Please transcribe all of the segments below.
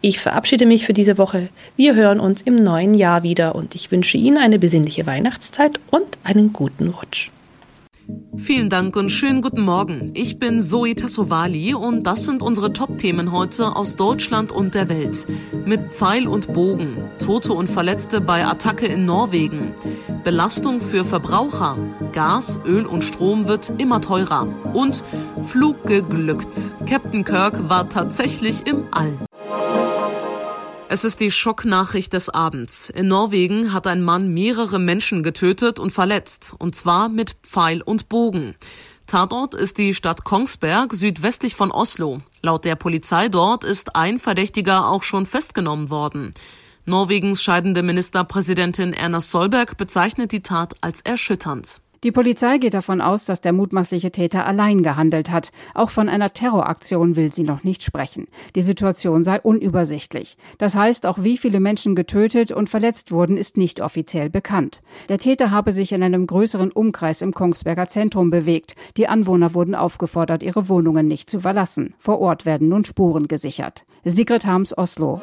Ich verabschiede mich für diese Woche. Wir hören uns im neuen Jahr wieder und ich wünsche Ihnen eine besinnliche Weihnachtszeit und einen guten Rutsch. Vielen Dank und schönen guten Morgen. Ich bin Zoe Tassovali und das sind unsere Top-Themen heute aus Deutschland und der Welt. Mit Pfeil und Bogen, Tote und Verletzte bei Attacke in Norwegen, Belastung für Verbraucher, Gas, Öl und Strom wird immer teurer und Flug geglückt. Captain Kirk war tatsächlich im All. Es ist die Schocknachricht des Abends. In Norwegen hat ein Mann mehrere Menschen getötet und verletzt, und zwar mit Pfeil und Bogen. Tatort ist die Stadt Kongsberg südwestlich von Oslo. Laut der Polizei dort ist ein Verdächtiger auch schon festgenommen worden. Norwegens scheidende Ministerpräsidentin Erna Solberg bezeichnet die Tat als erschütternd. Die Polizei geht davon aus, dass der mutmaßliche Täter allein gehandelt hat. Auch von einer Terroraktion will sie noch nicht sprechen. Die Situation sei unübersichtlich. Das heißt, auch wie viele Menschen getötet und verletzt wurden, ist nicht offiziell bekannt. Der Täter habe sich in einem größeren Umkreis im Kongsberger Zentrum bewegt. Die Anwohner wurden aufgefordert, ihre Wohnungen nicht zu verlassen. Vor Ort werden nun Spuren gesichert. Sigrid Harms, Oslo.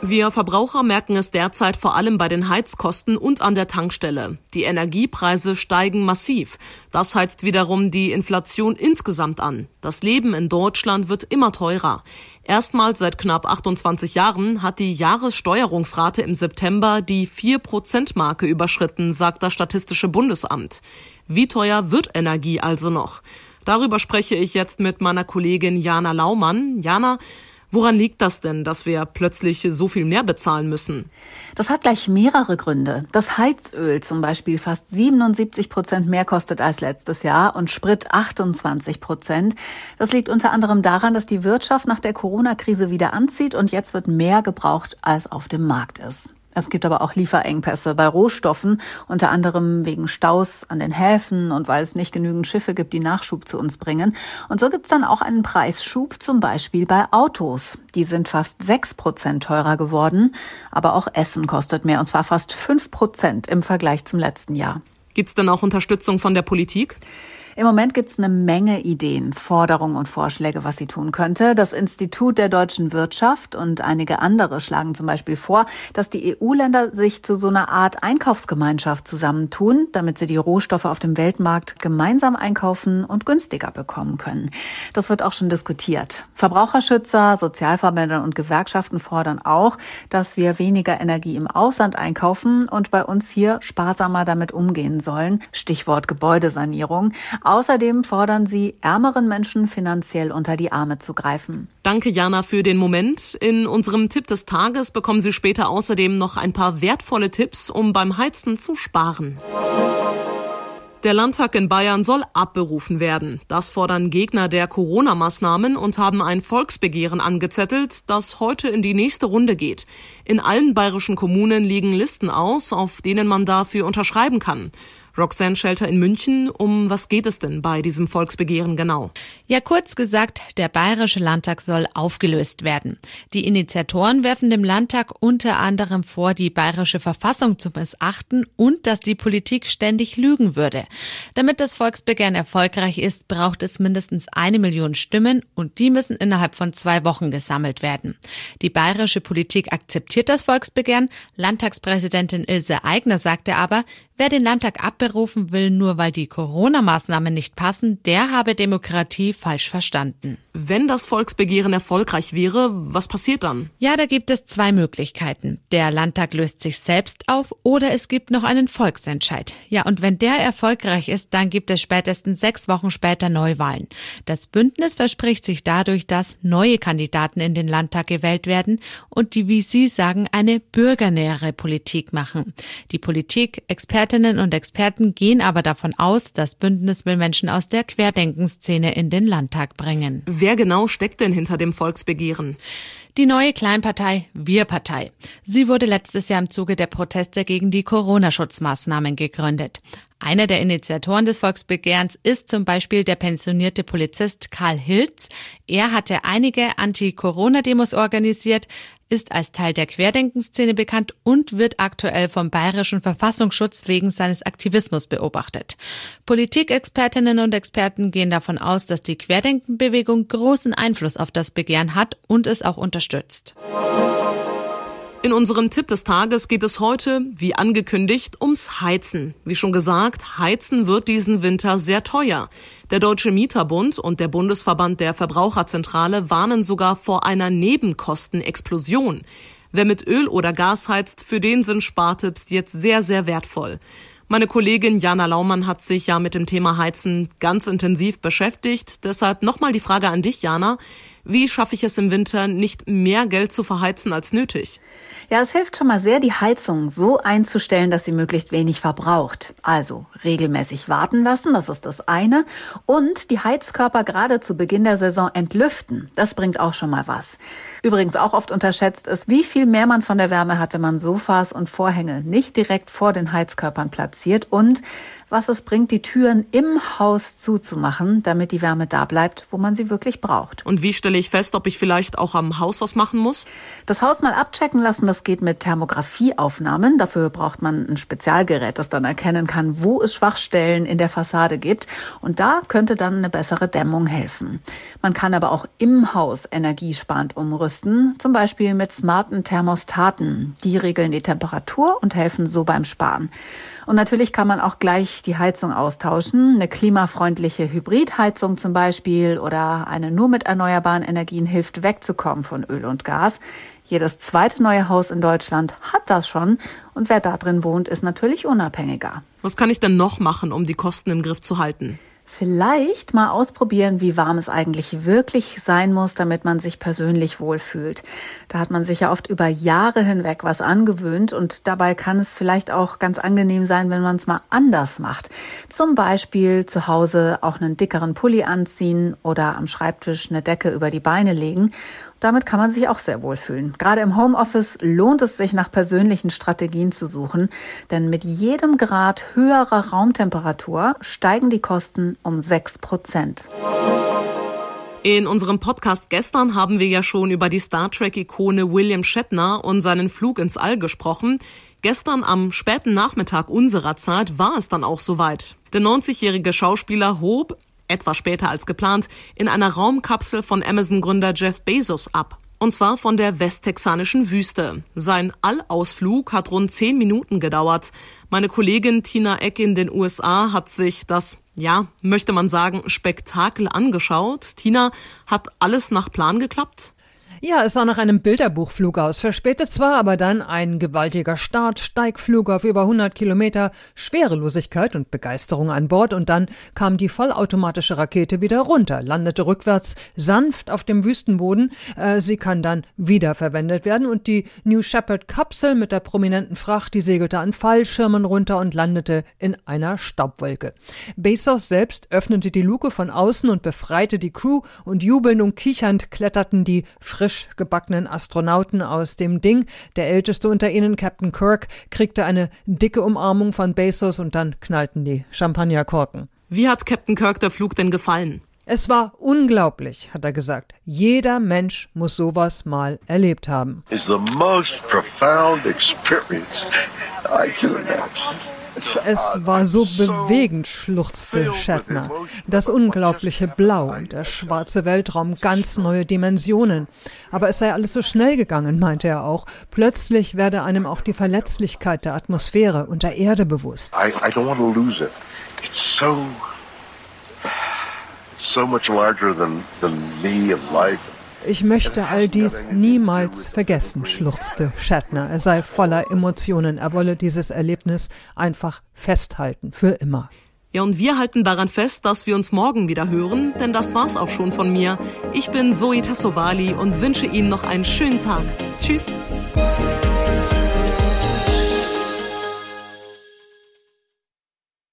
Wir Verbraucher merken es derzeit vor allem bei den Heizkosten und an der Tankstelle. Die Energiepreise steigen massiv. Das heizt wiederum die Inflation insgesamt an. Das Leben in Deutschland wird immer teurer. Erstmals seit knapp 28 Jahren hat die Jahressteuerungsrate im September die 4-Prozent-Marke überschritten, sagt das Statistische Bundesamt. Wie teuer wird Energie also noch? Darüber spreche ich jetzt mit meiner Kollegin Jana Laumann. Jana, Woran liegt das denn, dass wir plötzlich so viel mehr bezahlen müssen? Das hat gleich mehrere Gründe. Das Heizöl zum Beispiel fast 77 Prozent mehr kostet als letztes Jahr und Sprit 28 Prozent. Das liegt unter anderem daran, dass die Wirtschaft nach der Corona-Krise wieder anzieht und jetzt wird mehr gebraucht, als auf dem Markt ist. Es gibt aber auch Lieferengpässe bei Rohstoffen, unter anderem wegen Staus an den Häfen und weil es nicht genügend Schiffe gibt, die Nachschub zu uns bringen. Und so gibt es dann auch einen Preisschub, zum Beispiel bei Autos. Die sind fast sechs Prozent teurer geworden, aber auch Essen kostet mehr, und zwar fast fünf Prozent im Vergleich zum letzten Jahr. Gibt es denn auch Unterstützung von der Politik? Im Moment gibt es eine Menge Ideen, Forderungen und Vorschläge, was sie tun könnte. Das Institut der deutschen Wirtschaft und einige andere schlagen zum Beispiel vor, dass die EU-Länder sich zu so einer Art Einkaufsgemeinschaft zusammentun, damit sie die Rohstoffe auf dem Weltmarkt gemeinsam einkaufen und günstiger bekommen können. Das wird auch schon diskutiert. Verbraucherschützer, Sozialverbände und Gewerkschaften fordern auch, dass wir weniger Energie im Ausland einkaufen und bei uns hier sparsamer damit umgehen sollen. Stichwort Gebäudesanierung. Außerdem fordern sie, ärmeren Menschen finanziell unter die Arme zu greifen. Danke, Jana, für den Moment. In unserem Tipp des Tages bekommen Sie später außerdem noch ein paar wertvolle Tipps, um beim Heizen zu sparen. Der Landtag in Bayern soll abberufen werden. Das fordern Gegner der Corona-Maßnahmen und haben ein Volksbegehren angezettelt, das heute in die nächste Runde geht. In allen bayerischen Kommunen liegen Listen aus, auf denen man dafür unterschreiben kann. Roxanne Shelter in München. Um was geht es denn bei diesem Volksbegehren genau? Ja, kurz gesagt, der Bayerische Landtag soll aufgelöst werden. Die Initiatoren werfen dem Landtag unter anderem vor, die bayerische Verfassung zu missachten und dass die Politik ständig lügen würde. Damit das Volksbegehren erfolgreich ist, braucht es mindestens eine Million Stimmen und die müssen innerhalb von zwei Wochen gesammelt werden. Die bayerische Politik akzeptiert das Volksbegehren. Landtagspräsidentin Ilse Aigner sagte aber, Wer den Landtag abberufen will, nur weil die Corona-Maßnahmen nicht passen, der habe Demokratie falsch verstanden. Wenn das Volksbegehren erfolgreich wäre, was passiert dann? Ja, da gibt es zwei Möglichkeiten. Der Landtag löst sich selbst auf oder es gibt noch einen Volksentscheid. Ja, und wenn der erfolgreich ist, dann gibt es spätestens sechs Wochen später Neuwahlen. Das Bündnis verspricht sich dadurch, dass neue Kandidaten in den Landtag gewählt werden und die, wie Sie sagen, eine bürgernähere Politik machen. Die Politik, Expertinnen und Experten gehen aber davon aus, das Bündnis will Menschen aus der Querdenkenszene in den Landtag bringen. Wer Wer genau steckt denn hinter dem Volksbegehren? Die neue Kleinpartei Wir-Partei. Sie wurde letztes Jahr im Zuge der Proteste gegen die Corona-Schutzmaßnahmen gegründet. Einer der Initiatoren des Volksbegehrens ist zum Beispiel der pensionierte Polizist Karl Hilz. Er hatte einige Anti-Corona-Demos organisiert, ist als Teil der Querdenkenszene bekannt und wird aktuell vom Bayerischen Verfassungsschutz wegen seines Aktivismus beobachtet. Politikexpertinnen und Experten gehen davon aus, dass die Querdenkenbewegung großen Einfluss auf das Begehren hat und es auch unterstützt. In unserem Tipp des Tages geht es heute, wie angekündigt, ums Heizen. Wie schon gesagt, Heizen wird diesen Winter sehr teuer. Der Deutsche Mieterbund und der Bundesverband der Verbraucherzentrale warnen sogar vor einer Nebenkostenexplosion. Wer mit Öl oder Gas heizt, für den sind Spartipps jetzt sehr, sehr wertvoll. Meine Kollegin Jana Laumann hat sich ja mit dem Thema Heizen ganz intensiv beschäftigt. Deshalb nochmal die Frage an dich, Jana. Wie schaffe ich es im Winter, nicht mehr Geld zu verheizen als nötig? Ja, es hilft schon mal sehr, die Heizung so einzustellen, dass sie möglichst wenig verbraucht. Also regelmäßig warten lassen, das ist das eine. Und die Heizkörper gerade zu Beginn der Saison entlüften. Das bringt auch schon mal was. Übrigens auch oft unterschätzt ist, wie viel mehr man von der Wärme hat, wenn man Sofas und Vorhänge nicht direkt vor den Heizkörpern platziert und was es bringt, die Türen im Haus zuzumachen, damit die Wärme da bleibt, wo man sie wirklich braucht. Und wie stelle ich fest, ob ich vielleicht auch am Haus was machen muss? Das Haus mal abchecken lassen, das geht mit Thermografieaufnahmen. Dafür braucht man ein Spezialgerät, das dann erkennen kann, wo es Schwachstellen in der Fassade gibt. Und da könnte dann eine bessere Dämmung helfen. Man kann aber auch im Haus energiesparend umrüsten, zum Beispiel mit smarten Thermostaten. Die regeln die Temperatur und helfen so beim Sparen. Und natürlich kann man auch gleich die Heizung austauschen. Eine klimafreundliche Hybridheizung zum Beispiel oder eine nur mit erneuerbaren Energien hilft wegzukommen von Öl und Gas. Jedes zweite neue Haus in Deutschland hat das schon und wer da drin wohnt, ist natürlich unabhängiger. Was kann ich denn noch machen, um die Kosten im Griff zu halten? Vielleicht mal ausprobieren, wie warm es eigentlich wirklich sein muss, damit man sich persönlich wohlfühlt. Da hat man sich ja oft über Jahre hinweg was angewöhnt und dabei kann es vielleicht auch ganz angenehm sein, wenn man es mal anders macht. Zum Beispiel zu Hause auch einen dickeren Pulli anziehen oder am Schreibtisch eine Decke über die Beine legen damit kann man sich auch sehr wohl fühlen. Gerade im Homeoffice lohnt es sich, nach persönlichen Strategien zu suchen, denn mit jedem Grad höherer Raumtemperatur steigen die Kosten um sechs Prozent. In unserem Podcast gestern haben wir ja schon über die Star Trek-Ikone William Shatner und seinen Flug ins All gesprochen. Gestern am späten Nachmittag unserer Zeit war es dann auch soweit. Der 90-jährige Schauspieler hob etwas später als geplant, in einer Raumkapsel von Amazon-Gründer Jeff Bezos ab. Und zwar von der westtexanischen Wüste. Sein Allausflug hat rund zehn Minuten gedauert. Meine Kollegin Tina Eck in den USA hat sich das, ja, möchte man sagen, Spektakel angeschaut. Tina, hat alles nach Plan geklappt? Ja, es sah nach einem Bilderbuchflug aus. Verspätet zwar, aber dann ein gewaltiger Start, Steigflug auf über 100 Kilometer, Schwerelosigkeit und Begeisterung an Bord und dann kam die vollautomatische Rakete wieder runter, landete rückwärts sanft auf dem Wüstenboden. Äh, sie kann dann wiederverwendet werden und die New Shepard Kapsel mit der prominenten Fracht, die segelte an Fallschirmen runter und landete in einer Staubwolke. Bezos selbst öffnete die Luke von außen und befreite die Crew und jubelnd und kichernd kletterten die frisch frisch gebackenen Astronauten aus dem Ding. Der älteste unter ihnen, Captain Kirk, kriegte eine dicke Umarmung von Bezos und dann knallten die Champagnerkorken. Wie hat Captain Kirk der Flug denn gefallen? Es war unglaublich, hat er gesagt. Jeder Mensch muss sowas mal erlebt haben. It's the most profound experience I can imagine. Es war so bewegend, schluchzte Shatner. Das unglaubliche Blau und der schwarze Weltraum, ganz neue Dimensionen. Aber es sei alles so schnell gegangen, meinte er auch. Plötzlich werde einem auch die Verletzlichkeit der Atmosphäre und der Erde bewusst. I, I don't want to lose it. It's so, so much larger than, than me and life. Ich möchte all dies niemals vergessen, schluchzte Shatner. Er sei voller Emotionen. Er wolle dieses Erlebnis einfach festhalten, für immer. Ja, und wir halten daran fest, dass wir uns morgen wieder hören, denn das war's auch schon von mir. Ich bin Zoe Tassovali und wünsche Ihnen noch einen schönen Tag. Tschüss.